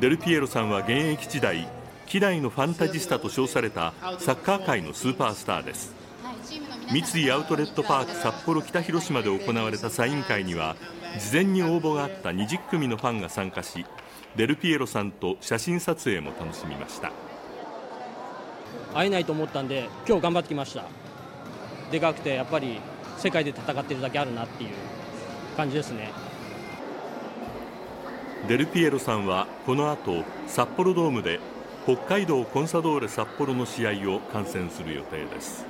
デルピエロさんは現役時代希代のファンタジスタと称されたサッカー界のスーパースターです。三井アウトレットパーク札幌北広島で行われたサイン会には事前に応募があった20組のファンが参加しデルピエロさんと写真撮影も楽しみました。会えないと思ったんで今日頑張ってきました。でかくてやっぱり世界で戦ってるだけあるなっていう感じですね。デルピエロさんはこの後札幌ドームで北海道コンサドーレ札幌の試合を観戦する予定です。